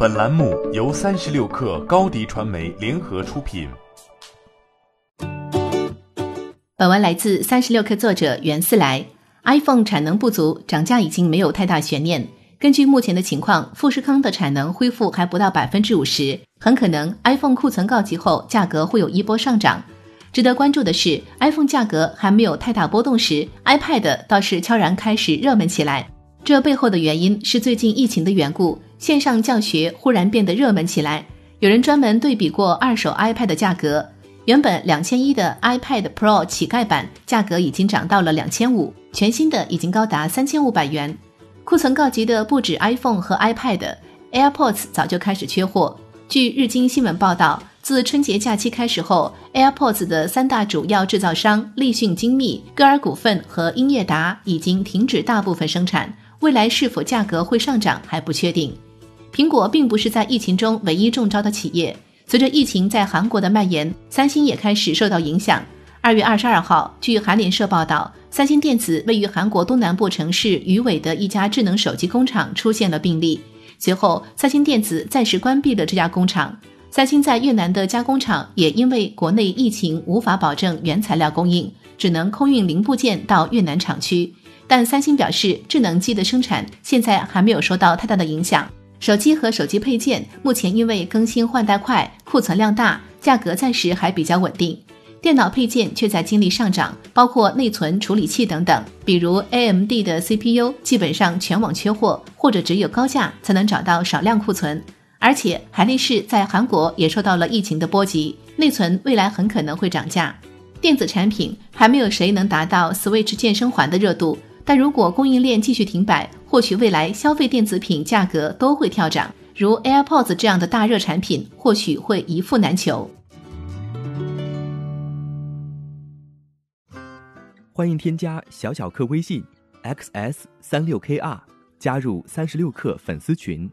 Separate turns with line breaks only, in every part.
本栏目由三十六氪高低传媒联合出品。
本文来自三十六氪作者袁思来。iPhone 产能不足，涨价已经没有太大悬念。根据目前的情况，富士康的产能恢复还不到百分之五十，很可能 iPhone 库存告急后，价格会有一波上涨。值得关注的是，iPhone 价格还没有太大波动时，iPad 倒是悄然开始热门起来。这背后的原因是最近疫情的缘故，线上教学忽然变得热门起来。有人专门对比过二手 iPad 的价格，原本两千一的 iPad Pro 乞丐版价格已经涨到了两千五，全新的已经高达三千五百元。库存告急的不止 iPhone 和 iPad，AirPods 早就开始缺货。据日经新闻报道。自春节假期开始后，AirPods 的三大主要制造商立讯精密、歌尔股份和英业达已经停止大部分生产，未来是否价格会上涨还不确定。苹果并不是在疫情中唯一中招的企业，随着疫情在韩国的蔓延，三星也开始受到影响。二月二十二号，据韩联社报道，三星电子位于韩国东南部城市鱼尾的一家智能手机工厂出现了病例，随后三星电子暂时关闭了这家工厂。三星在越南的加工厂也因为国内疫情无法保证原材料供应，只能空运零部件到越南厂区。但三星表示，智能机的生产现在还没有受到太大的影响。手机和手机配件目前因为更新换代快，库存量大，价格暂时还比较稳定。电脑配件却在经历上涨，包括内存、处理器等等。比如 AMD 的 CPU 基本上全网缺货，或者只有高价才能找到少量库存。而且，海力士在韩国也受到了疫情的波及，内存未来很可能会涨价。电子产品还没有谁能达到 Switch 健身环的热度，但如果供应链继续停摆，或许未来消费电子品价格都会跳涨。如 AirPods 这样的大热产品，或许会一付难求。
欢迎添加小小客微信 xs 三六 kr，加入三十六氪粉丝群。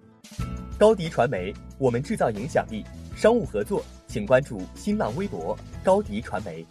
高迪传媒，我们制造影响力。商务合作，请关注新浪微博高迪传媒。